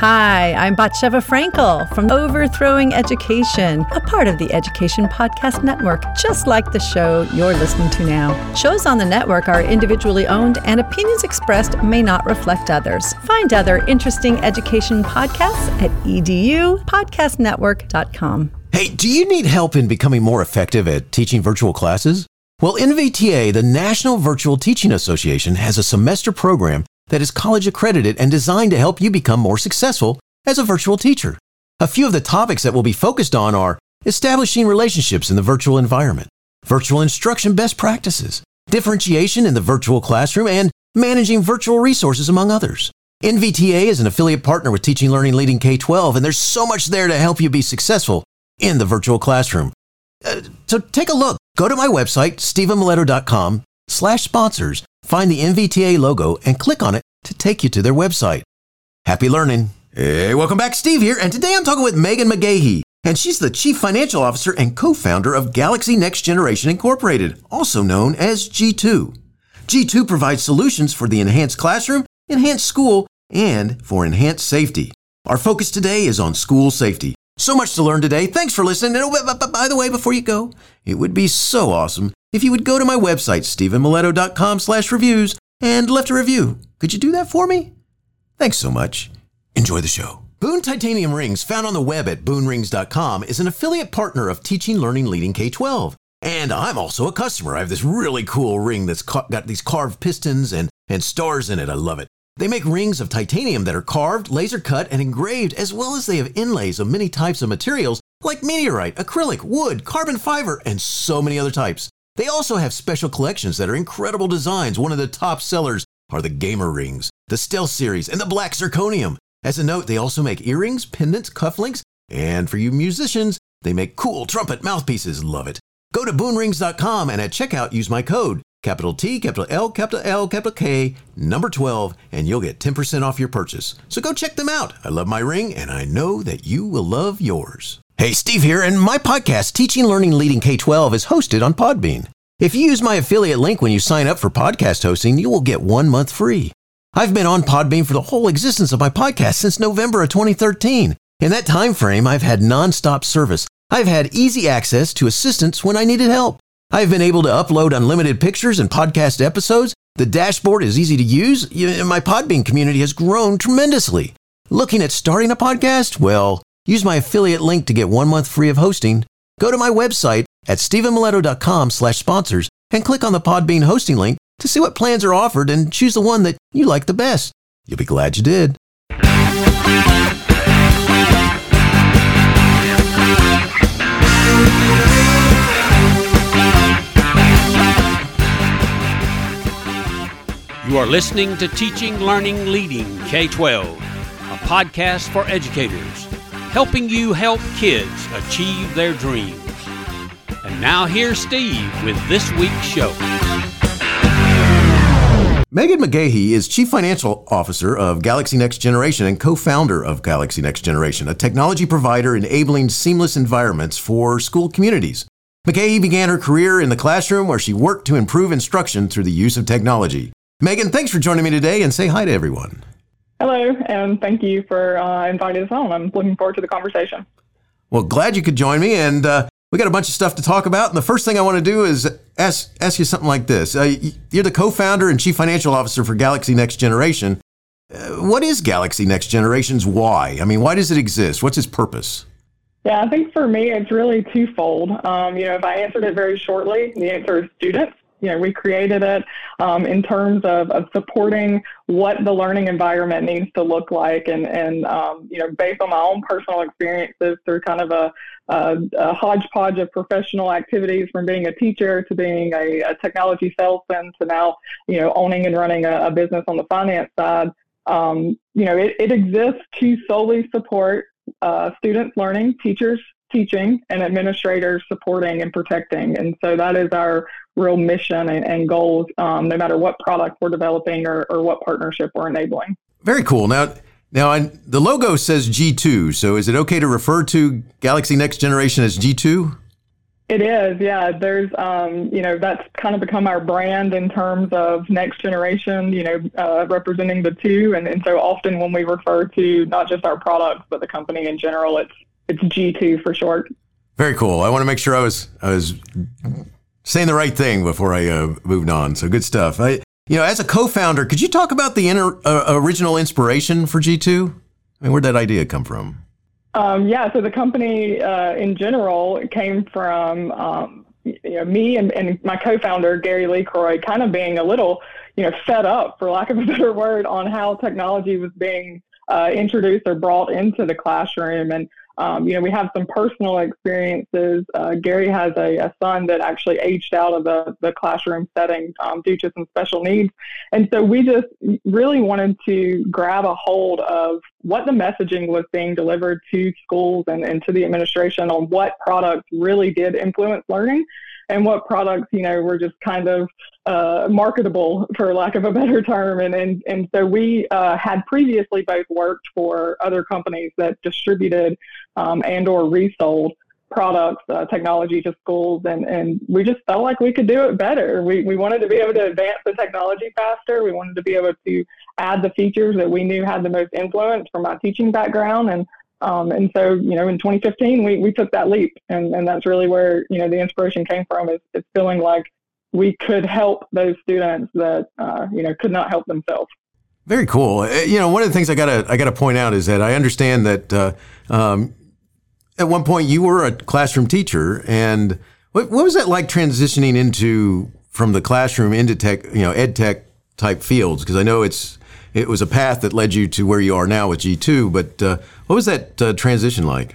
Hi, I'm Batsheva Frankel from Overthrowing Education, a part of the Education Podcast Network, just like the show you're listening to now. Shows on the network are individually owned, and opinions expressed may not reflect others. Find other interesting education podcasts at edupodcastnetwork.com. Hey, do you need help in becoming more effective at teaching virtual classes? Well, NVTA, the National Virtual Teaching Association, has a semester program that is college accredited and designed to help you become more successful as a virtual teacher. A few of the topics that will be focused on are establishing relationships in the virtual environment, virtual instruction best practices, differentiation in the virtual classroom, and managing virtual resources, among others. NVTA is an affiliate partner with Teaching Learning Leading K 12, and there's so much there to help you be successful in the virtual classroom. Uh, so take a look. Go to my website, stephenmiletto.com slash sponsors, find the NVTA logo, and click on it to take you to their website. Happy learning. Hey, welcome back. Steve here, and today I'm talking with Megan McGahee, and she's the Chief Financial Officer and co-founder of Galaxy Next Generation Incorporated, also known as G2. G2 provides solutions for the enhanced classroom, enhanced school, and for enhanced safety. Our focus today is on school safety. So much to learn today. Thanks for listening. And oh, by the way, before you go, it would be so awesome if you would go to my website, stephenmiletto.com slash reviews, and left a review. Could you do that for me? Thanks so much. Enjoy the show. Boone Titanium Rings, found on the web at boonrings.com, is an affiliate partner of Teaching Learning Leading K 12. And I'm also a customer. I have this really cool ring that's got these carved pistons and, and stars in it. I love it. They make rings of titanium that are carved, laser cut, and engraved, as well as they have inlays of many types of materials like meteorite, acrylic, wood, carbon fiber, and so many other types. They also have special collections that are incredible designs. One of the top sellers are the Gamer Rings, the Stealth Series, and the Black Zirconium. As a note, they also make earrings, pendants, cufflinks, and for you musicians, they make cool trumpet mouthpieces. Love it. Go to boonrings.com and at checkout use my code capital T, capital L, capital L, capital K, number 12, and you'll get 10% off your purchase. So go check them out. I love my ring, and I know that you will love yours. Hey, Steve here, and my podcast, Teaching Learning Leading K 12, is hosted on Podbean. If you use my affiliate link when you sign up for podcast hosting, you will get one month free. I've been on Podbean for the whole existence of my podcast since November of 2013. In that time frame, I've had nonstop service. I've had easy access to assistance when I needed help. I've been able to upload unlimited pictures and podcast episodes. The dashboard is easy to use, and my Podbean community has grown tremendously. Looking at starting a podcast? Well, use my affiliate link to get one month free of hosting. Go to my website at stephenmiletto.com slash sponsors and click on the Podbean hosting link to see what plans are offered and choose the one that you like the best. You'll be glad you did. You are listening to Teaching, Learning, Leading K 12, a podcast for educators, helping you help kids achieve their dreams. And now here's Steve with this week's show. Megan McGahee is Chief Financial Officer of Galaxy Next Generation and co founder of Galaxy Next Generation, a technology provider enabling seamless environments for school communities. McGahee began her career in the classroom where she worked to improve instruction through the use of technology. Megan, thanks for joining me today and say hi to everyone. Hello, and thank you for uh, inviting us on. I'm looking forward to the conversation. Well, glad you could join me, and uh, we got a bunch of stuff to talk about. And the first thing I want to do is ask ask you something like this: uh, You're the co-founder and chief financial officer for Galaxy Next Generation. Uh, what is Galaxy Next Generation's why? I mean, why does it exist? What's its purpose? Yeah, I think for me, it's really twofold. Um, you know, if I answered it very shortly, the answer is students you know, we created it um, in terms of, of supporting what the learning environment needs to look like. And, and um, you know, based on my own personal experiences through kind of a, a, a hodgepodge of professional activities from being a teacher to being a, a technology salesman to now, you know, owning and running a, a business on the finance side. Um, you know, it, it exists to solely support uh, students learning, teachers teaching, and administrators supporting and protecting. And so that is our real mission and, and goals, um, no matter what product we're developing or, or what partnership we're enabling. Very cool. Now, now I, the logo says G2. So is it okay to refer to Galaxy Next Generation as G2? It is, yeah. There's, um, you know, that's kind of become our brand in terms of next generation, you know, uh, representing the two. And, and so often when we refer to not just our products, but the company in general, it's it's G2 for short. Very cool. I want to make sure I was I was saying the right thing before I uh, moved on. So good stuff. I, you know, as a co-founder, could you talk about the inner, uh, original inspiration for G2? I mean, where'd that idea come from? Um, yeah, so the company uh, in general came from um, you know me and, and my co-founder Gary LeCroy kind of being a little you know fed up, for lack of a better word, on how technology was being uh, introduced or brought into the classroom and um, you know, we have some personal experiences. Uh, Gary has a, a, son that actually aged out of the, the classroom setting um, due to some special needs. And so we just really wanted to grab a hold of what the messaging was being delivered to schools and, and to the administration on what products really did influence learning and what products, you know, were just kind of uh, marketable, for lack of a better term. And and, and so we uh, had previously both worked for other companies that distributed um, and or resold products, uh, technology to schools, and, and we just felt like we could do it better. We, we wanted to be able to advance the technology faster. We wanted to be able to add the features that we knew had the most influence from my teaching background. And um, and so, you know, in 2015, we, we took that leap. And, and that's really where, you know, the inspiration came from is, is feeling like we could help those students that, uh, you know, could not help themselves. Very cool. Uh, you know, one of the things I gotta I gotta point out is that I understand that uh, um, at one point you were a classroom teacher, and what, what was that like transitioning into from the classroom into tech, you know, ed tech type fields? Because I know it's it was a path that led you to where you are now with G2. But uh, what was that uh, transition like?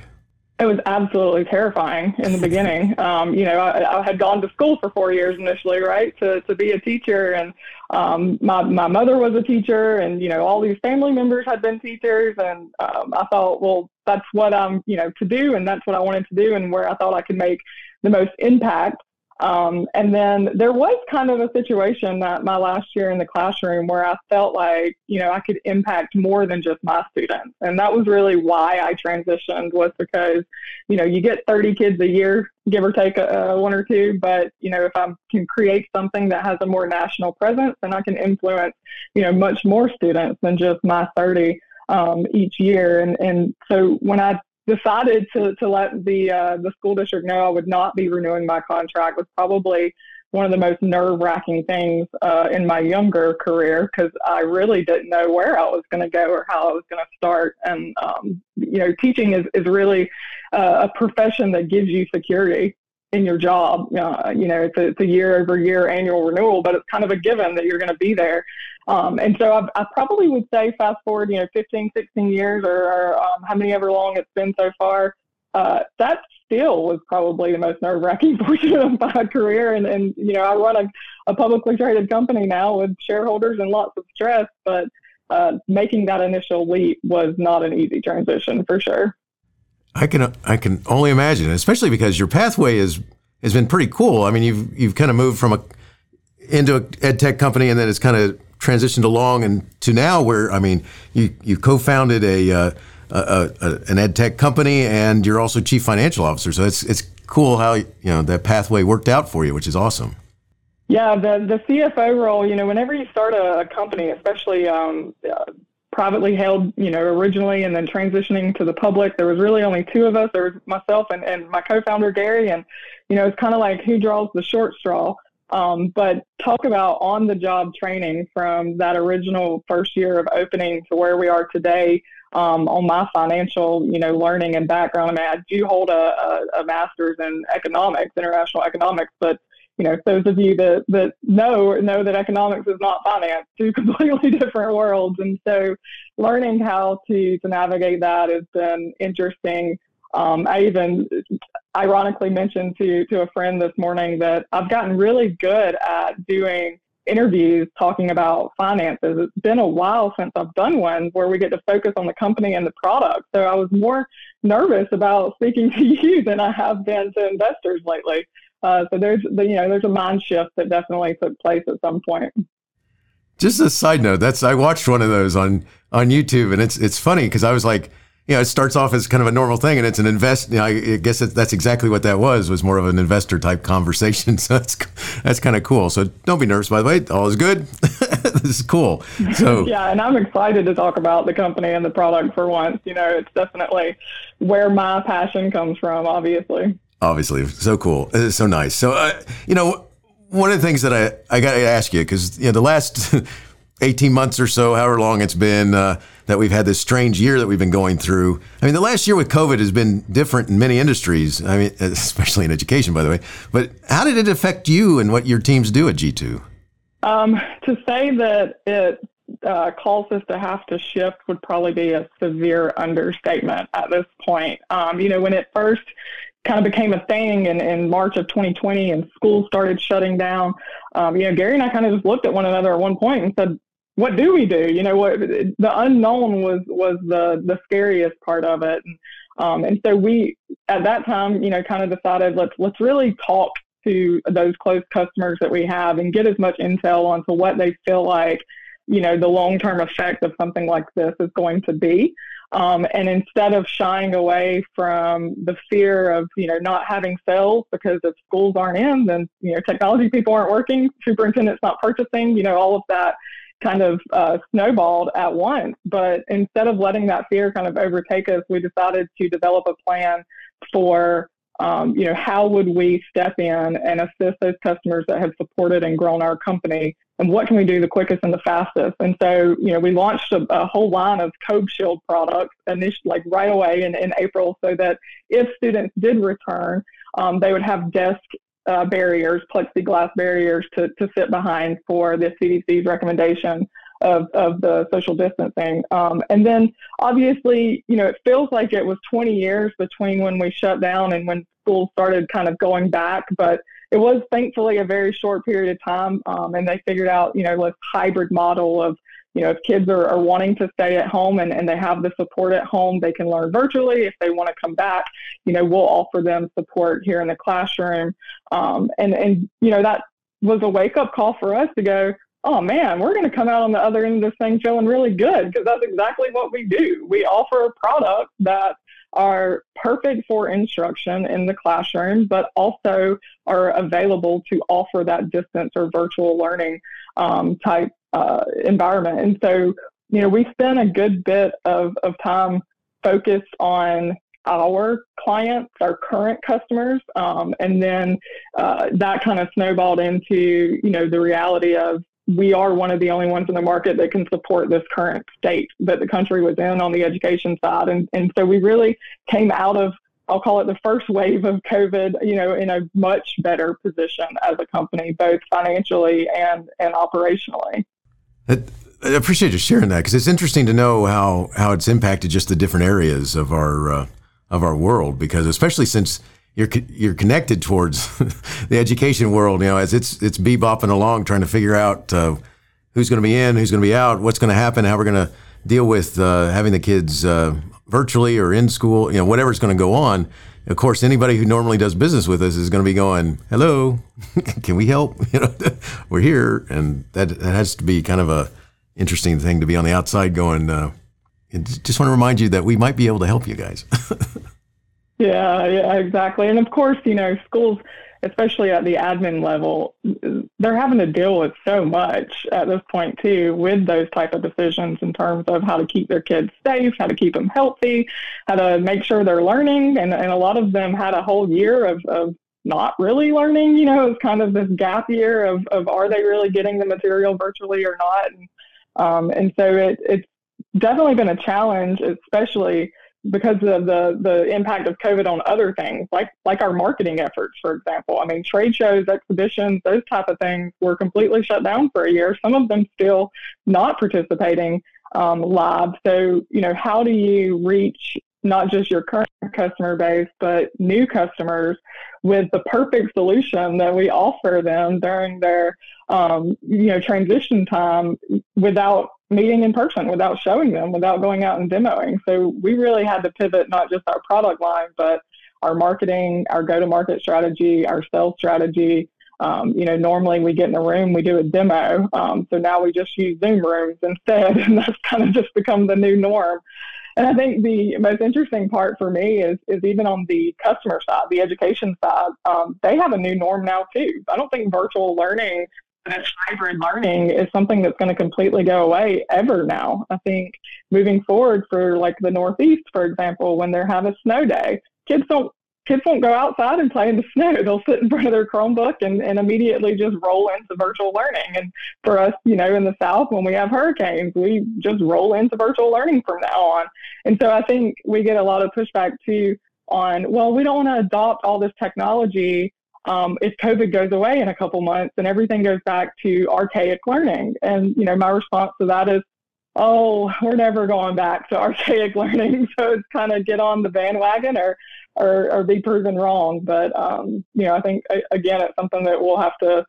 It was absolutely terrifying in the beginning. Um, you know, I, I, had gone to school for four years initially, right, to, to be a teacher. And um, my, my mother was a teacher, and, you know, all these family members had been teachers. And um, I thought, well, that's what I'm, you know, to do, and that's what I wanted to do, and where I thought I could make the most impact. Um, and then there was kind of a situation that my last year in the classroom where I felt like, you know, I could impact more than just my students. And that was really why I transitioned was because, you know, you get 30 kids a year, give or take a, a one or two. But, you know, if I can create something that has a more national presence, and I can influence, you know, much more students than just my 30 um, each year. And, and so when I decided to, to let the uh, the school district know I would not be renewing my contract was probably one of the most nerve wracking things uh, in my younger career because I really didn't know where I was going to go or how I was going to start. And um, you know, teaching is is really uh, a profession that gives you security in your job. Uh, you know, it's a, it's a year over year annual renewal, but it's kind of a given that you're going to be there. Um, and so I, I, probably would say fast forward, you know, 15, 16 years or, or um, how many ever long it's been so far. Uh, that still was probably the most nerve wracking portion of my career. And, and you know, I run a, a publicly traded company now with shareholders and lots of stress, but uh, making that initial leap was not an easy transition for sure. I can I can only imagine, especially because your pathway is has been pretty cool. I mean, you've you've kind of moved from a into an ed tech company, and then it's kind of transitioned along and to now where I mean you you co-founded a, uh, a, a, an ed tech company and you're also chief financial officer. So it's it's cool how you know that pathway worked out for you, which is awesome. Yeah, the the CFO role. You know, whenever you start a, a company, especially um, uh, privately held, you know, originally, and then transitioning to the public, there was really only two of us. There was myself and, and my co-founder Gary, and you know, it's kind of like who draws the short straw. Um, but talk about on the job training from that original first year of opening to where we are today um, on my financial, you know, learning and background. I mean, I do hold a, a, a master's in economics, international economics, but you know, those of you that, that know know that economics is not finance, two completely different worlds. And so learning how to, to navigate that has been interesting. Um, I even ironically mentioned to to a friend this morning that I've gotten really good at doing interviews talking about finances. It's been a while since I've done one where we get to focus on the company and the product. So I was more nervous about speaking to you than I have been to investors lately. Uh, so there's the, you know there's a mind shift that definitely took place at some point. Just a side note, that's I watched one of those on on YouTube, and it's it's funny because I was like, you know, it starts off as kind of a normal thing, and it's an invest. You know, I guess that's exactly what that was. Was more of an investor type conversation. So that's that's kind of cool. So don't be nervous. By the way, all is good. this is cool. So yeah, and I'm excited to talk about the company and the product for once. You know, it's definitely where my passion comes from. Obviously. Obviously, so cool. It's so nice. So uh, you know, one of the things that I I got to ask you because you know the last 18 months or so, however long it's been. Uh, that we've had this strange year that we've been going through. I mean, the last year with COVID has been different in many industries. I mean, especially in education, by the way. But how did it affect you and what your teams do at G2? Um, to say that it uh, calls us to have to shift would probably be a severe understatement at this point. Um, you know, when it first kind of became a thing in, in March of 2020 and schools started shutting down, um, you know, Gary and I kind of just looked at one another at one point and said, what do we do? You know, what the unknown was was the the scariest part of it. And, um, and so we at that time, you know, kind of decided let's let's really talk to those close customers that we have and get as much intel onto what they feel like, you know, the long term effect of something like this is going to be. Um, and instead of shying away from the fear of, you know, not having sales because if schools aren't in, then, you know, technology people aren't working, superintendent's not purchasing, you know, all of that kind of uh, snowballed at once. But instead of letting that fear kind of overtake us, we decided to develop a plan for, um, you know, how would we step in and assist those customers that have supported and grown our company, and what can we do the quickest and the fastest? And so, you know, we launched a, a whole line of Code Shield products initially, like right away in, in April, so that if students did return, um, they would have desk uh, barriers, plexiglass barriers to, to sit behind for the CDC's recommendation of, of the social distancing. Um, and then obviously, you know, it feels like it was 20 years between when we shut down and when schools started kind of going back, but it was thankfully a very short period of time. Um, and they figured out, you know, this hybrid model of you know, if kids are, are wanting to stay at home and, and they have the support at home, they can learn virtually. If they want to come back, you know, we'll offer them support here in the classroom. Um, and, and, you know, that was a wake up call for us to go, oh man, we're going to come out on the other end of this thing feeling really good because that's exactly what we do. We offer a product that are perfect for instruction in the classroom, but also are available to offer that distance or virtual learning um, type uh, environment. And so, you know, we spent a good bit of, of time focused on our clients, our current customers, um, and then uh, that kind of snowballed into, you know, the reality of we are one of the only ones in the market that can support this current state that the country was in on the education side. And, and so we really came out of I'll call it the first wave of COVID, you know, in a much better position as a company, both financially and, and operationally. I appreciate you sharing that because it's interesting to know how, how it's impacted just the different areas of our uh, of our world. Because especially since you're you're connected towards the education world, you know, as it's it's bebopping along, trying to figure out uh, who's going to be in, who's going to be out, what's going to happen, how we're going to deal with uh, having the kids uh, virtually or in school, you know, whatever's going to go on. Of course, anybody who normally does business with us is going to be going, "Hello, can we help?" You know, we're here, and that that has to be kind of a interesting thing to be on the outside going. Uh, just want to remind you that we might be able to help you guys. Yeah, yeah, exactly. And of course, you know, schools especially at the admin level, they're having to deal with so much at this point too with those type of decisions in terms of how to keep their kids safe, how to keep them healthy, how to make sure they're learning. And, and a lot of them had a whole year of, of not really learning, you know, it's kind of this gap year of, of are they really getting the material virtually or not? And, um, and so it, it's definitely been a challenge, especially because of the the impact of COVID on other things, like like our marketing efforts, for example. I mean, trade shows, exhibitions, those type of things were completely shut down for a year. Some of them still not participating um, live. So, you know, how do you reach not just your current customer base, but new customers with the perfect solution that we offer them during their, um, you know, transition time without meeting in person, without showing them, without going out and demoing. So we really had to pivot not just our product line, but our marketing, our go-to-market strategy, our sales strategy. Um, you know, normally we get in a room, we do a demo. Um, so now we just use Zoom rooms instead, and that's kind of just become the new norm. And I think the most interesting part for me is is even on the customer side, the education side, um, they have a new norm now too. I don't think virtual learning this hybrid learning is something that's going to completely go away ever now. I think moving forward for like the Northeast, for example, when they have a snow day, kids don't kids won't go outside and play in the snow. They'll sit in front of their Chromebook and, and immediately just roll into virtual learning. And for us, you know, in the South, when we have hurricanes, we just roll into virtual learning from now on. And so I think we get a lot of pushback too on, well, we don't want to adopt all this technology um, if COVID goes away in a couple months and everything goes back to archaic learning. And, you know, my response to that is, oh, we're never going back to archaic learning. So it's kind of get on the bandwagon or, or, or be proven wrong. But, um, you know, I think, again, it's something that we'll have to,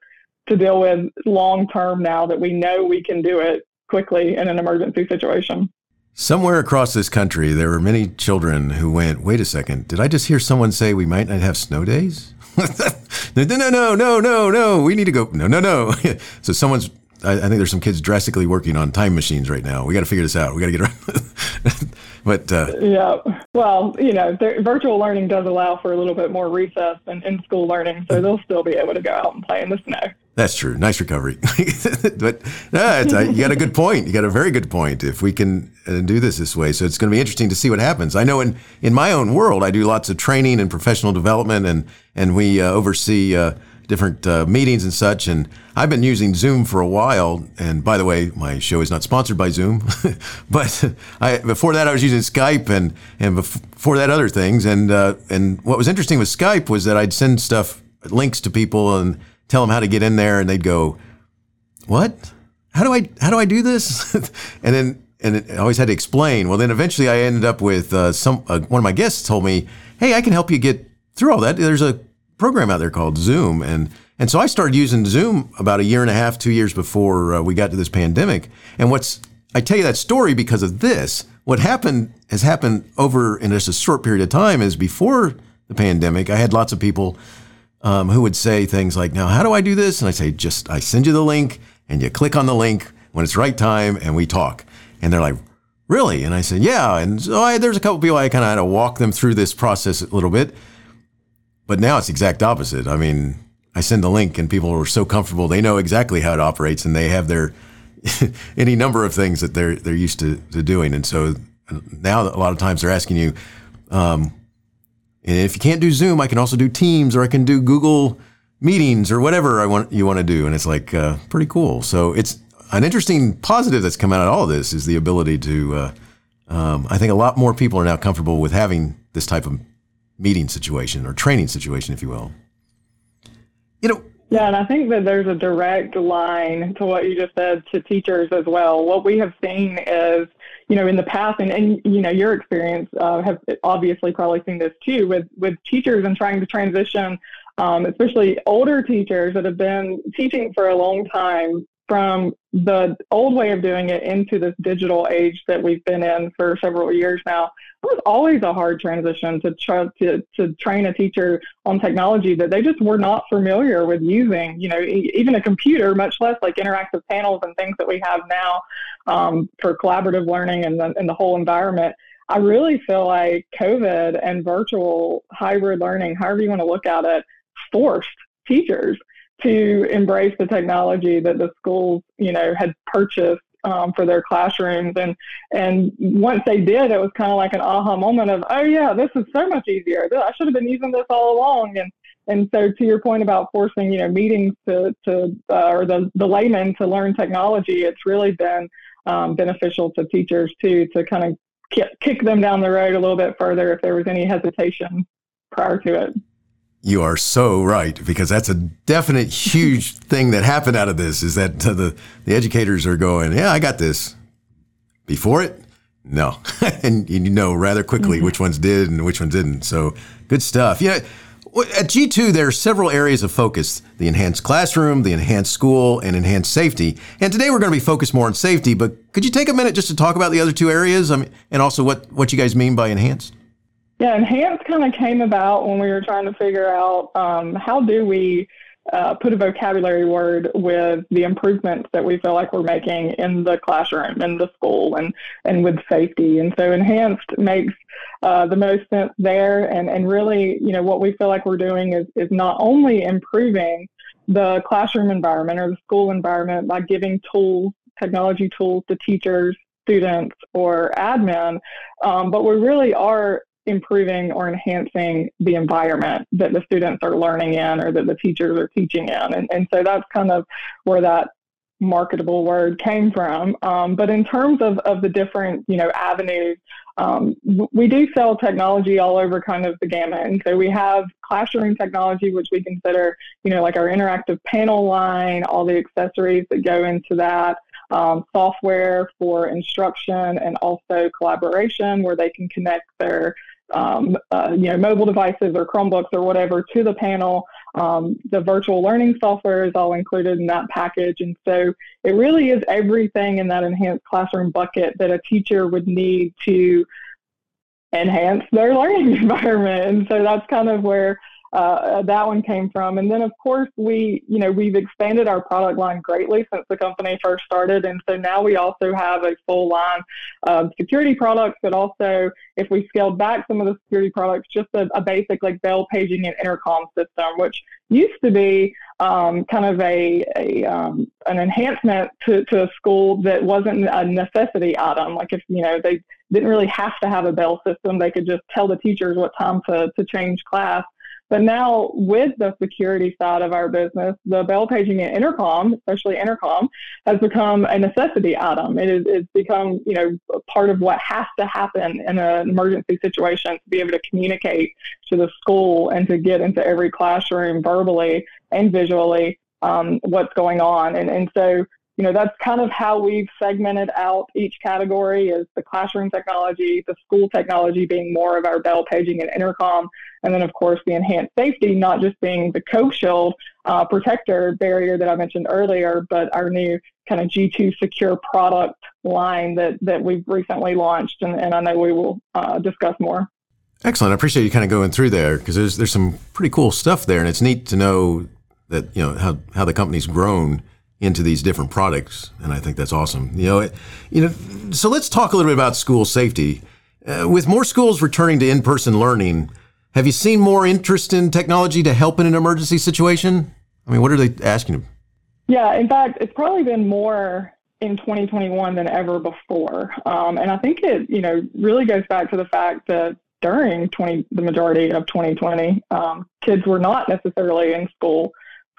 to deal with long term now that we know we can do it quickly in an emergency situation. Somewhere across this country, there were many children who went, wait a second, did I just hear someone say we might not have snow days? no, no, no, no, no, no. We need to go. No, no, no. so someone's. I, I, think there's some kids drastically working on time machines right now. We got to figure this out. We got to get around. but uh, yeah, well, you know, virtual learning does allow for a little bit more recess and in school learning, so they'll still be able to go out and play in the snow. That's true. Nice recovery. but no, you got a good point. You got a very good point. If we can uh, do this this way, so it's going to be interesting to see what happens. I know in, in my own world, I do lots of training and professional development, and and we uh, oversee uh, different uh, meetings and such. And I've been using Zoom for a while. And by the way, my show is not sponsored by Zoom, but I, before that I was using Skype and and before that other things. And uh, and what was interesting with Skype was that I'd send stuff links to people and tell them how to get in there, and they'd go, "What? How do I how do I do this?" and then and I always had to explain. Well, then eventually I ended up with uh, some uh, one of my guests told me, "Hey, I can help you get through all that. There's a program out there called Zoom." And and so I started using Zoom about a year and a half, two years before uh, we got to this pandemic. And what's I tell you that story because of this. What happened has happened over in just a short period of time. Is before the pandemic, I had lots of people um, who would say things like, "Now, how do I do this?" And I say, "Just I send you the link, and you click on the link when it's right time, and we talk." And they're like, "Really?" And I said, "Yeah." And so I, there's a couple people I kind of had to walk them through this process a little bit, but now it's exact opposite. I mean, I send the link, and people are so comfortable; they know exactly how it operates, and they have their any number of things that they're they're used to, to doing. And so now a lot of times they're asking you. Um, if you can't do Zoom, I can also do Teams or I can do Google Meetings or whatever I want you want to do. And it's like uh, pretty cool. So it's an interesting positive that's come out of all of this is the ability to. Uh, um, I think a lot more people are now comfortable with having this type of meeting situation or training situation, if you will. You know, yeah, and I think that there's a direct line to what you just said to teachers as well. What we have seen is you know, in the past, and, and you know, your experience uh, have obviously probably seen this too with with teachers and trying to transition, um, especially older teachers that have been teaching for a long time from the old way of doing it into this digital age that we've been in for several years now. It was always a hard transition to try to, to train a teacher on technology that they just were not familiar with using, you know, even a computer, much less like interactive panels and things that we have now um, for collaborative learning and the, and the whole environment. I really feel like COVID and virtual hybrid learning, however you want to look at it, forced teachers to embrace the technology that the schools, you know, had purchased um, for their classrooms. And and once they did, it was kind of like an aha moment of, oh yeah, this is so much easier. I should have been using this all along. And and so to your point about forcing, you know, meetings to to uh, or the the layman to learn technology, it's really been um, beneficial to teachers too to kind of kick them down the road a little bit further if there was any hesitation prior to it. You are so right because that's a definite huge thing that happened out of this is that the the educators are going, yeah, I got this. Before it, no, and you know rather quickly mm-hmm. which ones did and which ones didn't. So good stuff. Yeah. At G2, there are several areas of focus the enhanced classroom, the enhanced school, and enhanced safety. And today we're going to be focused more on safety, but could you take a minute just to talk about the other two areas I mean, and also what, what you guys mean by enhanced? Yeah, enhanced kind of came about when we were trying to figure out um, how do we uh, put a vocabulary word with the improvements that we feel like we're making in the classroom, in the school, and and with safety. And so enhanced makes uh, the most sense there. And and really, you know, what we feel like we're doing is is not only improving the classroom environment or the school environment by giving tools, technology tools to teachers, students, or admin, um, but we really are improving or enhancing the environment that the students are learning in or that the teachers are teaching in. And, and so that's kind of where that marketable word came from. Um, but in terms of, of the different, you know, avenues, um, we do sell technology all over kind of the gamut. And so we have classroom technology, which we consider, you know, like our interactive panel line, all the accessories that go into that. Um, software for instruction and also collaboration where they can connect their um, uh, you know, mobile devices or Chromebooks or whatever to the panel. Um, the virtual learning software is all included in that package. And so it really is everything in that enhanced classroom bucket that a teacher would need to enhance their learning environment. And so that's kind of where uh, that one came from. And then, of course, we, you know, we've expanded our product line greatly since the company first started. And so now we also have a full line of security products, but also if we scaled back some of the security products, just a, a basic like bell paging and intercom system, which used to be um, kind of a, a um, an enhancement to, to a school that wasn't a necessity item. Like if you know they didn't really have to have a bell system, they could just tell the teachers what time to, to change class. But now, with the security side of our business, the bell paging and intercom, especially intercom, has become a necessity item. It is it's become you know part of what has to happen in an emergency situation to be able to communicate to the school and to get into every classroom verbally and visually um, what's going on. And and so you know, that's kind of how we've segmented out each category is the classroom technology, the school technology being more of our bell paging and intercom, and then of course the enhanced safety, not just being the co-shield uh, protector barrier that I mentioned earlier, but our new kind of G2 secure product line that, that we've recently launched, and, and I know we will uh, discuss more. Excellent. I appreciate you kind of going through there because there's there's some pretty cool stuff there, and it's neat to know that you know how how the company's grown into these different products, and I think that's awesome. You know, it, you know. So let's talk a little bit about school safety. Uh, with more schools returning to in-person learning, have you seen more interest in technology to help in an emergency situation? I mean, what are they asking? Yeah, in fact, it's probably been more in 2021 than ever before, um, and I think it, you know, really goes back to the fact that during 20, the majority of 2020, um, kids were not necessarily in school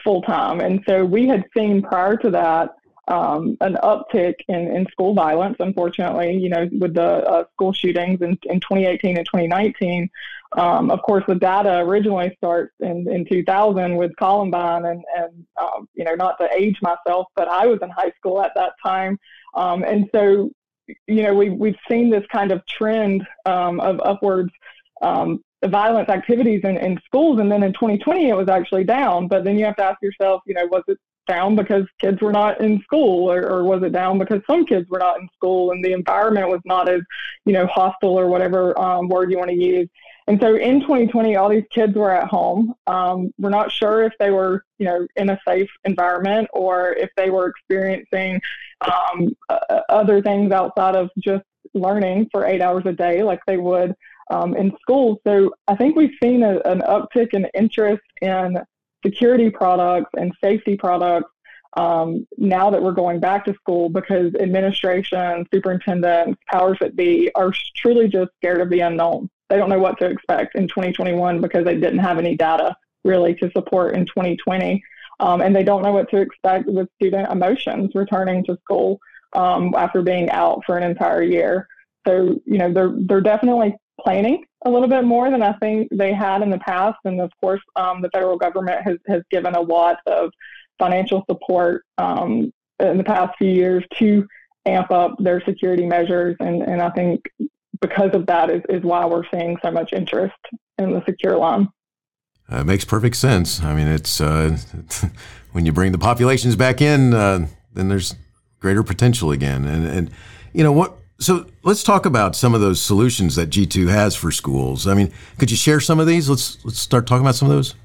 full time. And so we had seen prior to that um, an uptick in, in school violence, unfortunately, you know, with the uh, school shootings in, in 2018 and 2019. Um, of course, the data originally starts in, in 2000 with Columbine, and, and um, you know, not to age myself, but I was in high school at that time. Um, and so, you know, we, we've seen this kind of trend um, of upwards um, violence activities in, in schools. And then in 2020, it was actually down. But then you have to ask yourself, you know, was it down because kids were not in school or, or was it down because some kids were not in school and the environment was not as, you know, hostile or whatever um, word you want to use. And so in 2020, all these kids were at home. Um, we're not sure if they were, you know, in a safe environment or if they were experiencing um, uh, other things outside of just learning for eight hours a day like they would um, in schools. So I think we've seen a, an uptick in interest in security products and safety products um, now that we're going back to school because administration, superintendents, powers that be are truly just scared of the unknown. They don't know what to expect in 2021 because they didn't have any data really to support in 2020. Um, and they don't know what to expect with student emotions returning to school um, after being out for an entire year. So, you know, they're, they're definitely planning a little bit more than I think they had in the past. And of course, um, the federal government has, has given a lot of financial support um, in the past few years to amp up their security measures. And, and I think because of that is, is why we're seeing so much interest in the secure line. Uh, it makes perfect sense. I mean, it's uh, when you bring the populations back in, uh, then there's greater potential again. And, and you know what so let's talk about some of those solutions that G2 has for schools. I mean, could you share some of these? Let's let's start talking about some of those.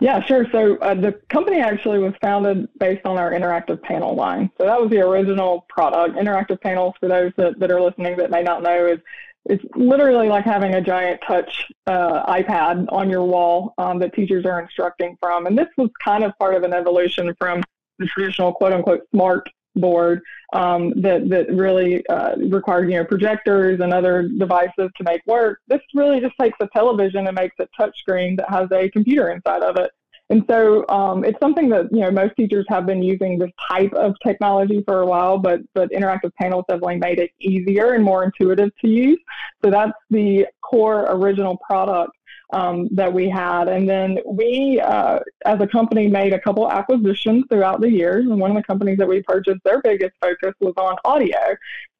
Yeah, sure. So uh, the company actually was founded based on our interactive panel line. So that was the original product. Interactive panels, for those that, that are listening that may not know, is it's literally like having a giant touch uh, iPad on your wall um, that teachers are instructing from. And this was kind of part of an evolution from the traditional quote unquote smart board um, that that really uh, required you know projectors and other devices to make work. This really just takes a television and makes it touchscreen that has a computer inside of it. And so um, it's something that you know most teachers have been using this type of technology for a while, but but interactive panels definitely made it easier and more intuitive to use. So that's the core original product um, that we had. And then we, uh, as a company, made a couple acquisitions throughout the years. And one of the companies that we purchased, their biggest focus was on audio.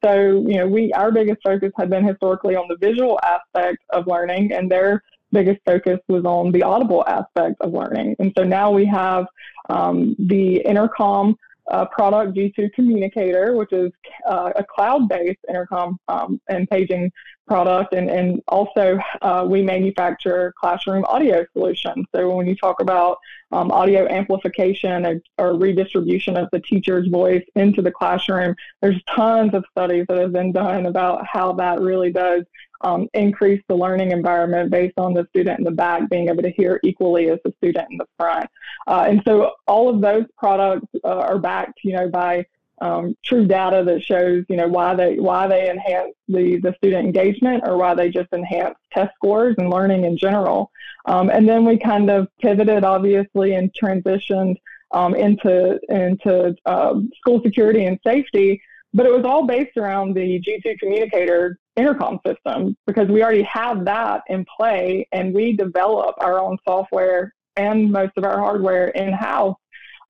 So, you know, we our biggest focus had been historically on the visual aspect of learning, and their biggest focus was on the audible aspect of learning. And so now we have um, the intercom uh, product G2 Communicator, which is uh, a cloud-based intercom um, and paging product, and, and also uh, we manufacture classroom audio solutions. So when you talk about um, audio amplification or, or, redistribution of the teacher's voice into the classroom, there's tons of studies that have been done about how that really does um, increase the learning environment based on the student in the back being able to hear equally as the student in the front. Uh, and so all of those products uh, are backed, you know, by um, true data that shows, you know, why they why they enhance the the student engagement or why they just enhance test scores and learning in general. Um, and then we kind of pivoted, obviously, and transitioned um, into into uh, school security and safety. But it was all based around the G2 communicator intercom system because we already have that in play and we develop our own software and most of our hardware in house.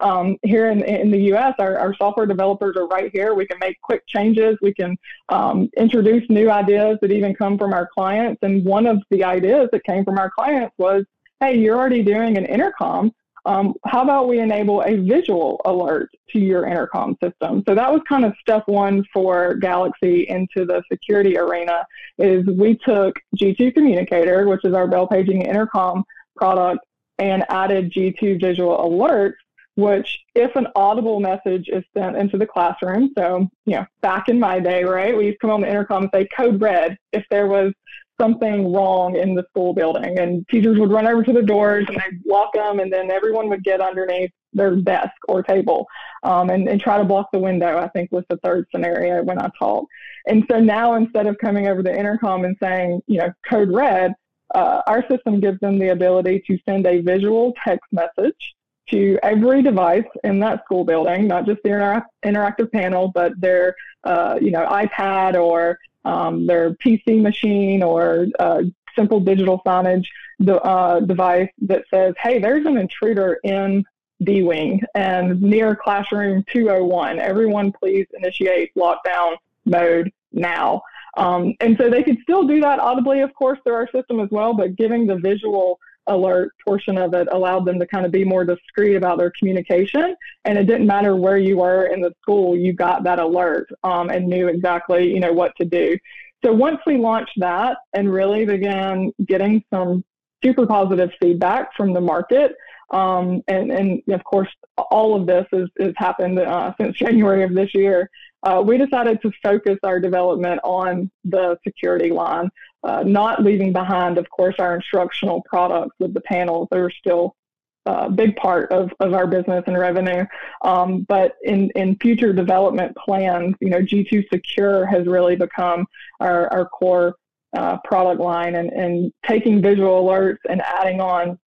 Um, here in, in the US, our, our software developers are right here. We can make quick changes. We can um, introduce new ideas that even come from our clients. And one of the ideas that came from our clients was hey, you're already doing an intercom um, how about we enable a visual alert to your intercom system? So that was kind of step one for Galaxy into the security arena is we took G2 Communicator, which is our bell paging intercom product, and added G2 visual alerts, which if an audible message is sent into the classroom, so, you know, back in my day, right, we used to come on the intercom and say code red if there was something wrong in the school building. And teachers would run over to the doors and they'd lock them, and then everyone would get underneath their desk or table um, and, and try to block the window, I think was the third scenario when I taught. And so now instead of coming over the intercom and saying, you know, code red, uh, our system gives them the ability to send a visual text message to every device in that school building, not just the inter- interactive panel, but their, uh, you know, iPad or um, their PC machine or uh, simple digital signage uh, device that says, hey, there's an intruder in D Wing and near classroom 201. Everyone, please initiate lockdown mode now. Um, and so they could still do that audibly, of course, through our system as well, but giving the visual alert portion of it allowed them to kind of be more discreet about their communication. And it didn't matter where you were in the school, you got that alert um, and knew exactly, you know, what to do. So once we launched that and really began getting some super positive feedback from the market, um, and, and of course, all of this has, happened uh, since January of this year. Uh, we decided to focus our development on the security line, uh, not leaving behind, of course, our instructional products with the panels. They're still a big part of, of our business and revenue. Um, but in, in future development plans, you know, G2 Secure has really become our, our core uh, product line and, and taking visual alerts and adding on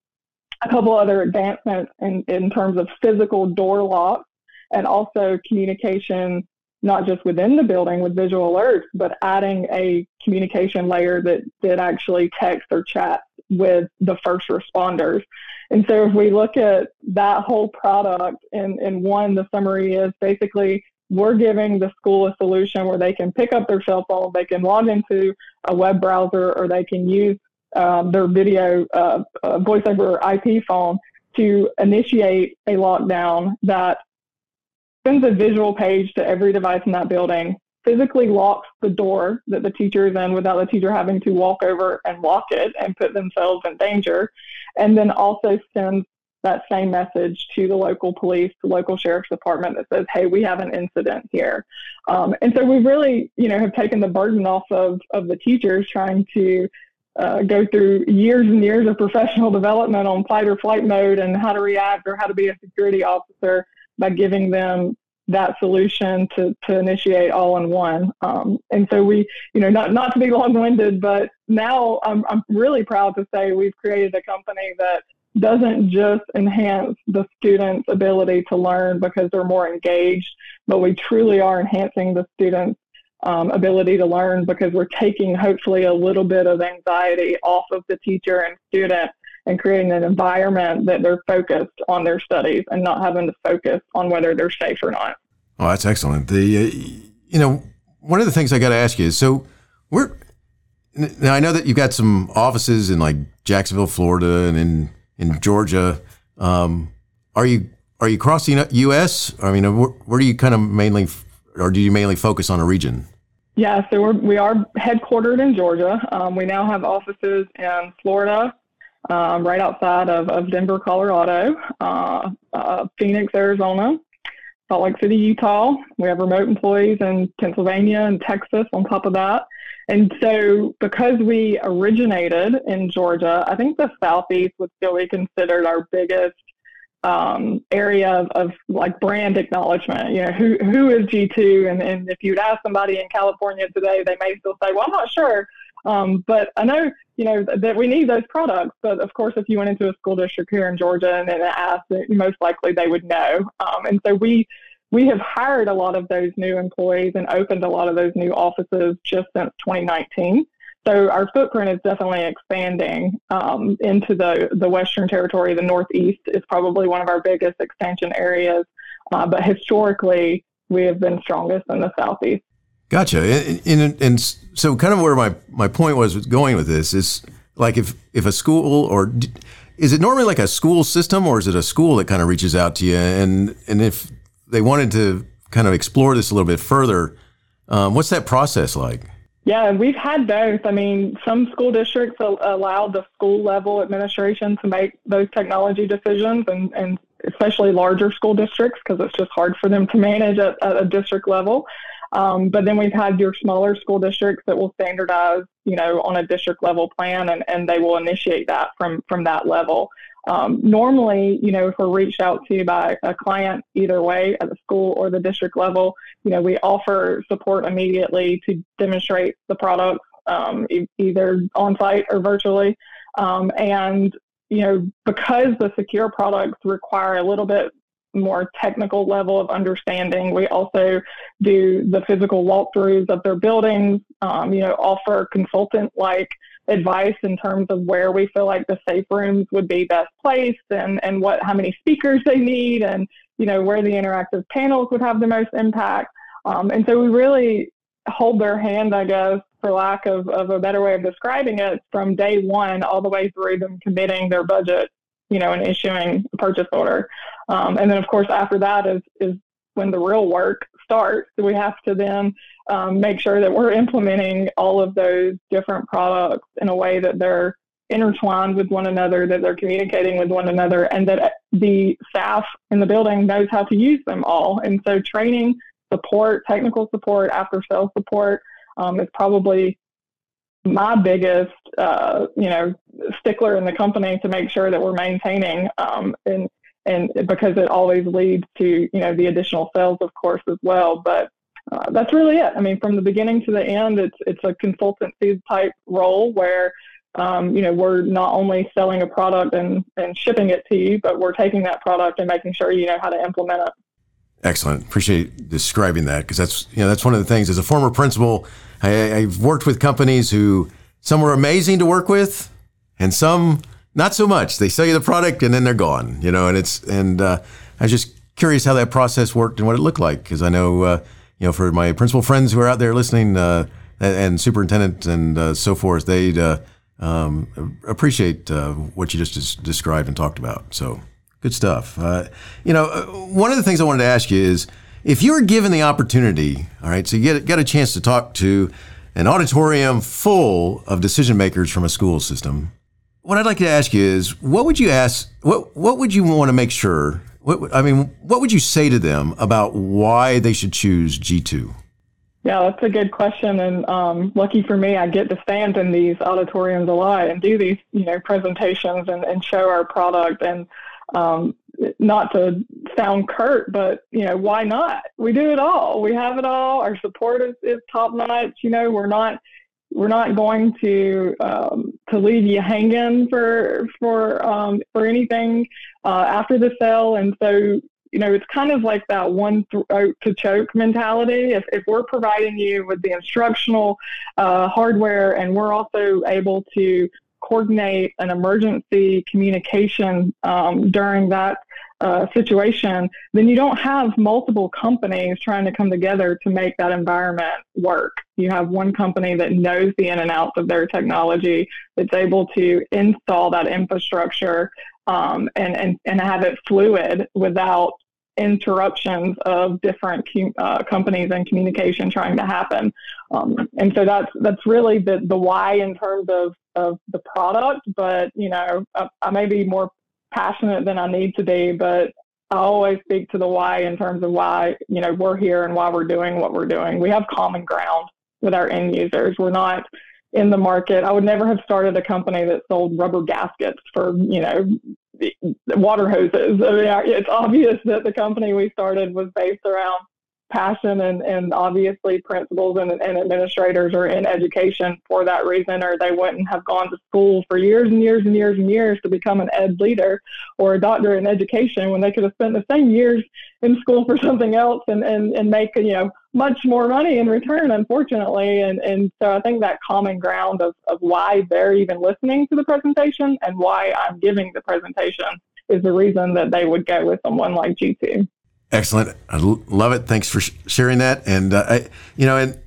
a couple other advancements in, in terms of physical door locks and also communication not just within the building with visual alerts, but adding a communication layer that, that actually text or chat with the first responders. And so if we look at that whole product and, in one, the summary is basically we're giving the school a solution where they can pick up their cell phone, they can log into a web browser, or they can use um, their video uh, uh, voice over IP phone to initiate a lockdown that sends a visual page to every device in that building, physically locks the door that the teacher is in without the teacher having to walk over and lock it and put themselves in danger, and then also sends that same message to the local police, the local sheriff's department that says, "Hey, we have an incident here," um, and so we really, you know, have taken the burden off of of the teachers trying to uh, go through years and years of professional development on fight or flight mode and how to react or how to be a security officer by giving them that solution to, to initiate all in one. Um, and so we, you know, not, not to be long winded, but now I'm, I'm really proud to say we've created a company that doesn't just enhance the students' ability to learn because they're more engaged, but we truly are enhancing the students' um, ability to learn because we're taking hopefully a little bit of anxiety off of the teacher and student and creating an environment that they're focused on their studies and not having to focus on whether they're safe or not. Oh, that's excellent. The uh, you know one of the things I got to ask you is so we're now I know that you've got some offices in like Jacksonville, Florida, and in in Georgia. Um, are you are you across the U.S.? I mean, where, where do you kind of mainly, or do you mainly focus on a region? Yeah, so we're, we are headquartered in Georgia. Um, we now have offices in Florida, um, right outside of, of Denver, Colorado, uh, uh, Phoenix, Arizona, Salt Lake City, Utah. We have remote employees in Pennsylvania and Texas on top of that. And so, because we originated in Georgia, I think the Southeast would still be considered our biggest um, area of, of, like brand acknowledgement. You know, who who is G2? And, and if you'd ask somebody in California today, they may still say, well, I'm not sure. Um, but I know, you know, that we need those products. But of course, if you went into a school district here in Georgia and, asked, most likely they would know. Um, and so we we have hired a lot of those new employees and opened a lot of those new offices just since 2019. So our footprint is definitely expanding um, into the, the Western Territory. The Northeast is probably one of our biggest expansion areas, uh, but historically we have been strongest in the Southeast. Gotcha. And, and, and, so, kind of where my, my point was going with this is like if if a school or is it normally like a school system or is it a school that kind of reaches out to you and and if they wanted to kind of explore this a little bit further, um, what's that process like? Yeah, we've had both. I mean, some school districts allow the school level administration to make those technology decisions, and, and especially larger school districts because it's just hard for them to manage at, at a district level. Um, but then we've had your smaller school districts that will standardize, you know, on a district level plan, and, and they will initiate that from from that level. Um, normally, you know, if we're reached out to by a client either way at the school or the district level, you know, we offer support immediately to demonstrate the product um, e- either on site or virtually. Um, and, you know, because the secure products require a little bit more technical level of understanding. We also do the physical walkthroughs of their buildings, um, you know, offer consultant like advice in terms of where we feel like the safe rooms would be best placed and, and what how many speakers they need and you know where the interactive panels would have the most impact. Um, and so we really hold their hand, I guess, for lack of, of a better way of describing it, from day one all the way through them committing their budget, you know, and issuing a purchase order. Um, and then of course after that is is when the real work starts. We have to then um, make sure that we're implementing all of those different products in a way that they're intertwined with one another, that they're communicating with one another, and that the staff in the building knows how to use them all. And so, training, support, technical support, after sales support um, is probably my biggest, uh, you know, stickler in the company to make sure that we're maintaining um, and and because it always leads to you know the additional sales, of course, as well. But uh, that's really it. I mean, from the beginning to the end, it's it's a consultancy type role where um, you know we're not only selling a product and and shipping it to you, but we're taking that product and making sure you know how to implement it. Excellent. Appreciate describing that because that's you know that's one of the things. As a former principal, I, I've worked with companies who some were amazing to work with, and some not so much. They sell you the product and then they're gone. You know, and it's and uh, I was just curious how that process worked and what it looked like because I know uh, you know, for my principal friends who are out there listening, uh, and, superintendent and uh, so forth, they'd uh, um, appreciate uh, what you just described and talked about. So good stuff. Uh, you know, uh, one of the things I wanted to ask you is if you were given the opportunity, all right, so you get, get a chance to talk to an auditorium full of decision makers from a school system, what I'd like to ask you is, what would you ask? What what would you want to make sure? What I mean, what would you say to them about why they should choose G two? Yeah, that's a good question. And um, lucky for me, I get to stand in these auditoriums a lot and do these, you know, presentations and, and show our product. And um, not to sound curt, but you know, why not? We do it all. We have it all. Our support is, is top notch. You know, we're not we're not going to um, to leave you hanging for for um, for anything uh, after the sale. And so you know, it's kind of like that one throat to choke mentality. If, if we're providing you with the instructional uh, hardware and we're also able to coordinate an emergency communication um, during that uh, situation, then you don't have multiple companies trying to come together to make that environment work. You have one company that knows the in and outs of their technology, that's able to install that infrastructure um, and, and, and have it fluid without interruptions of different uh, companies and communication trying to happen. Um, and so that's that's really the the why in terms of of the product. But you know, I, I may be more passionate than I need to be, but I always speak to the why in terms of why you know we're here and why we're doing what we're doing. We have common ground with our end users. We're not in the market. I would never have started a company that sold rubber gaskets for, you know, water hoses. I mean, it's obvious that the company we started was based around passion and, and obviously principals and, and administrators are in education for that reason or they wouldn't have gone to school for years and years and years and years to become an ed leader or a doctor in education when they could have spent the same years in school for something else and, and, and make you know much more money in return unfortunately and, and so I think that common ground of, of why they're even listening to the presentation and why I'm giving the presentation is the reason that they would go with someone like G2. Excellent. I love it. Thanks for sh- sharing that. And uh, I, you know, and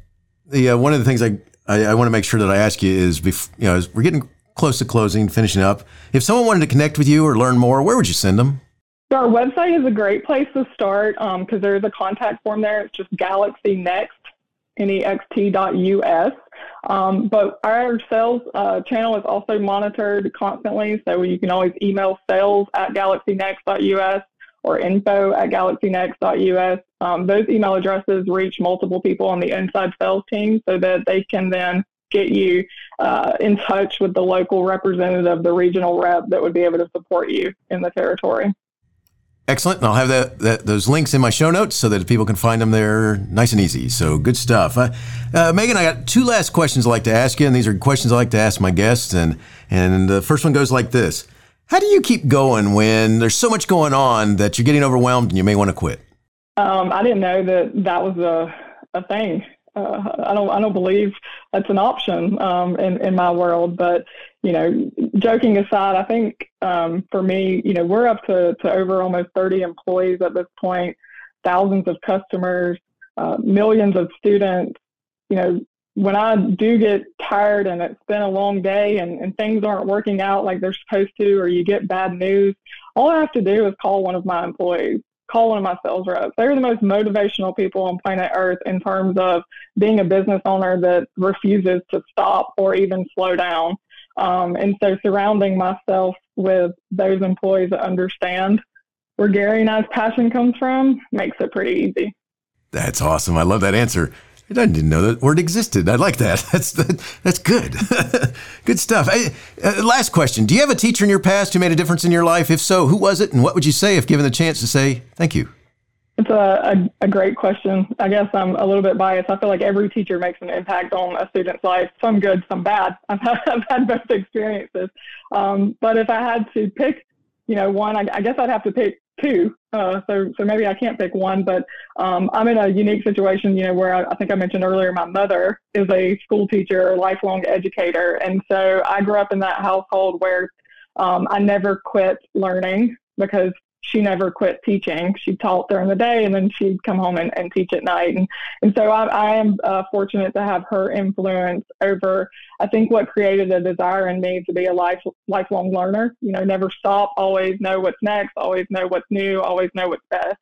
the uh, one of the things I, I, I want to make sure that I ask you is, bef- you know, we're getting close to closing, finishing up. If someone wanted to connect with you or learn more, where would you send them? So our website is a great place to start because um, there's a contact form there. It's just Galaxy Next, next.us. Um, but our sales uh, channel is also monitored constantly, so you can always email sales at galaxynext.us or info at galaxynext.us. Um, those email addresses reach multiple people on the inside sales team so that they can then get you uh, in touch with the local representative, the regional rep that would be able to support you in the territory. Excellent. And I'll have that, that, those links in my show notes so that people can find them there nice and easy. So good stuff. Uh, uh, Megan, I got two last questions I'd like to ask you, and these are questions I like to ask my guests. And, and the first one goes like this how do you keep going when there's so much going on that you're getting overwhelmed and you may want to quit? Um, I didn't know that that was a, a thing. Uh, I don't I don't believe that's an option um, in in my world. But you know, joking aside, I think um, for me, you know, we're up to to over almost 30 employees at this point, thousands of customers, uh, millions of students. You know, when I do get tired and it's been a long day and, and things aren't working out like they're supposed to, or you get bad news, all I have to do is call one of my employees, call one of my sales reps. They're the most motivational people on planet Earth in terms of being a business owner that refuses to stop or even slow down. Um, and so surrounding myself with those employees that understand where Gary and I's passion comes from makes it pretty easy. That's awesome. I love that answer. I didn't know that word existed. I like that. That's that, that's good. good stuff. I, uh, last question: Do you have a teacher in your past who made a difference in your life? If so, who was it, and what would you say if given the chance to say thank you? It's a, a, a, great question. I guess I'm a little bit biased. I feel like every teacher makes an impact on a student's life, some good, some bad. I've had, I've had both experiences. Um, but if I had to pick, you know, one, I, I guess I'd have to pick two. Uh, so, so maybe I can't pick one, but um, I'm in a unique situation, you know, where I, I, think I mentioned earlier, my mother is a school teacher, lifelong educator, and so I grew up in that household where um, I never quit learning because she never quit teaching. She taught during the day and then she'd come home and, and teach at night. And, and so I, I am uh, fortunate to have her influence over, I think, what created a desire in me to be a life, lifelong learner. You know, never stop, always know what's next, always know what's new, always know what's best.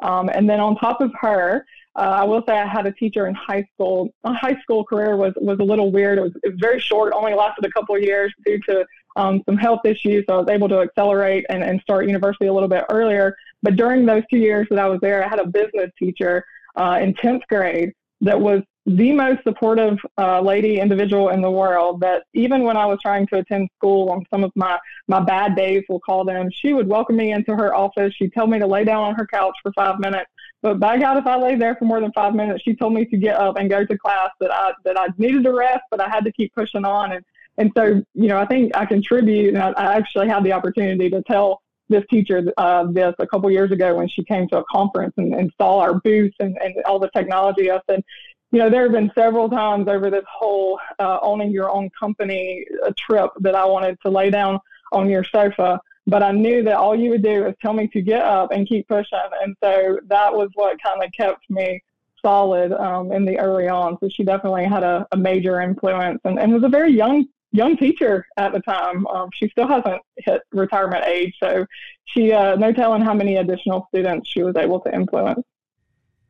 Um, and then on top of her, uh, I will say I had a teacher in high school. My high school career was was a little weird. It was, it was very short, only lasted a couple of years due to um, some health issues, so I was able to accelerate and, and start university a little bit earlier. But during those two years that I was there, I had a business teacher uh, in 10th grade that was the most supportive uh, lady individual in the world that even when I was trying to attend school on some of my, my bad days, we'll call them, she would welcome me into her office. She'd tell me to lay down on her couch for five minutes. But by God, if I lay there for more than five minutes, she told me to get up and go to class that I, that I needed to rest, but I had to keep pushing on. And, and so, you know, I think I contribute and I, I actually had the opportunity to tell this teacher uh, this a couple years ago when she came to a conference and, and saw our booth and, and all the technology. I said, you know, there have been several times over this whole uh, owning your own company uh, trip that I wanted to lay down on your sofa, but I knew that all you would do is tell me to get up and keep pushing. And so that was what kind of kept me solid um, in the early on. So she definitely had a, a major influence and, and was a very young young teacher at the time. Um, she still hasn't hit retirement age, so she uh, no telling how many additional students she was able to influence.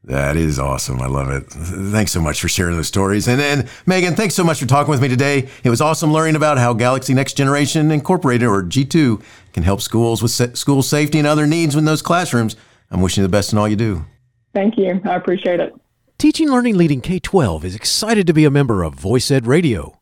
That is awesome. I love it. Thanks so much for sharing those stories. And then, Megan, thanks so much for talking with me today. It was awesome learning about how Galaxy Next Generation Incorporated, or G2, can help schools with school safety and other needs in those classrooms. I'm wishing you the best in all you do. Thank you. I appreciate it. Teaching Learning Leading K 12 is excited to be a member of Voice Ed Radio.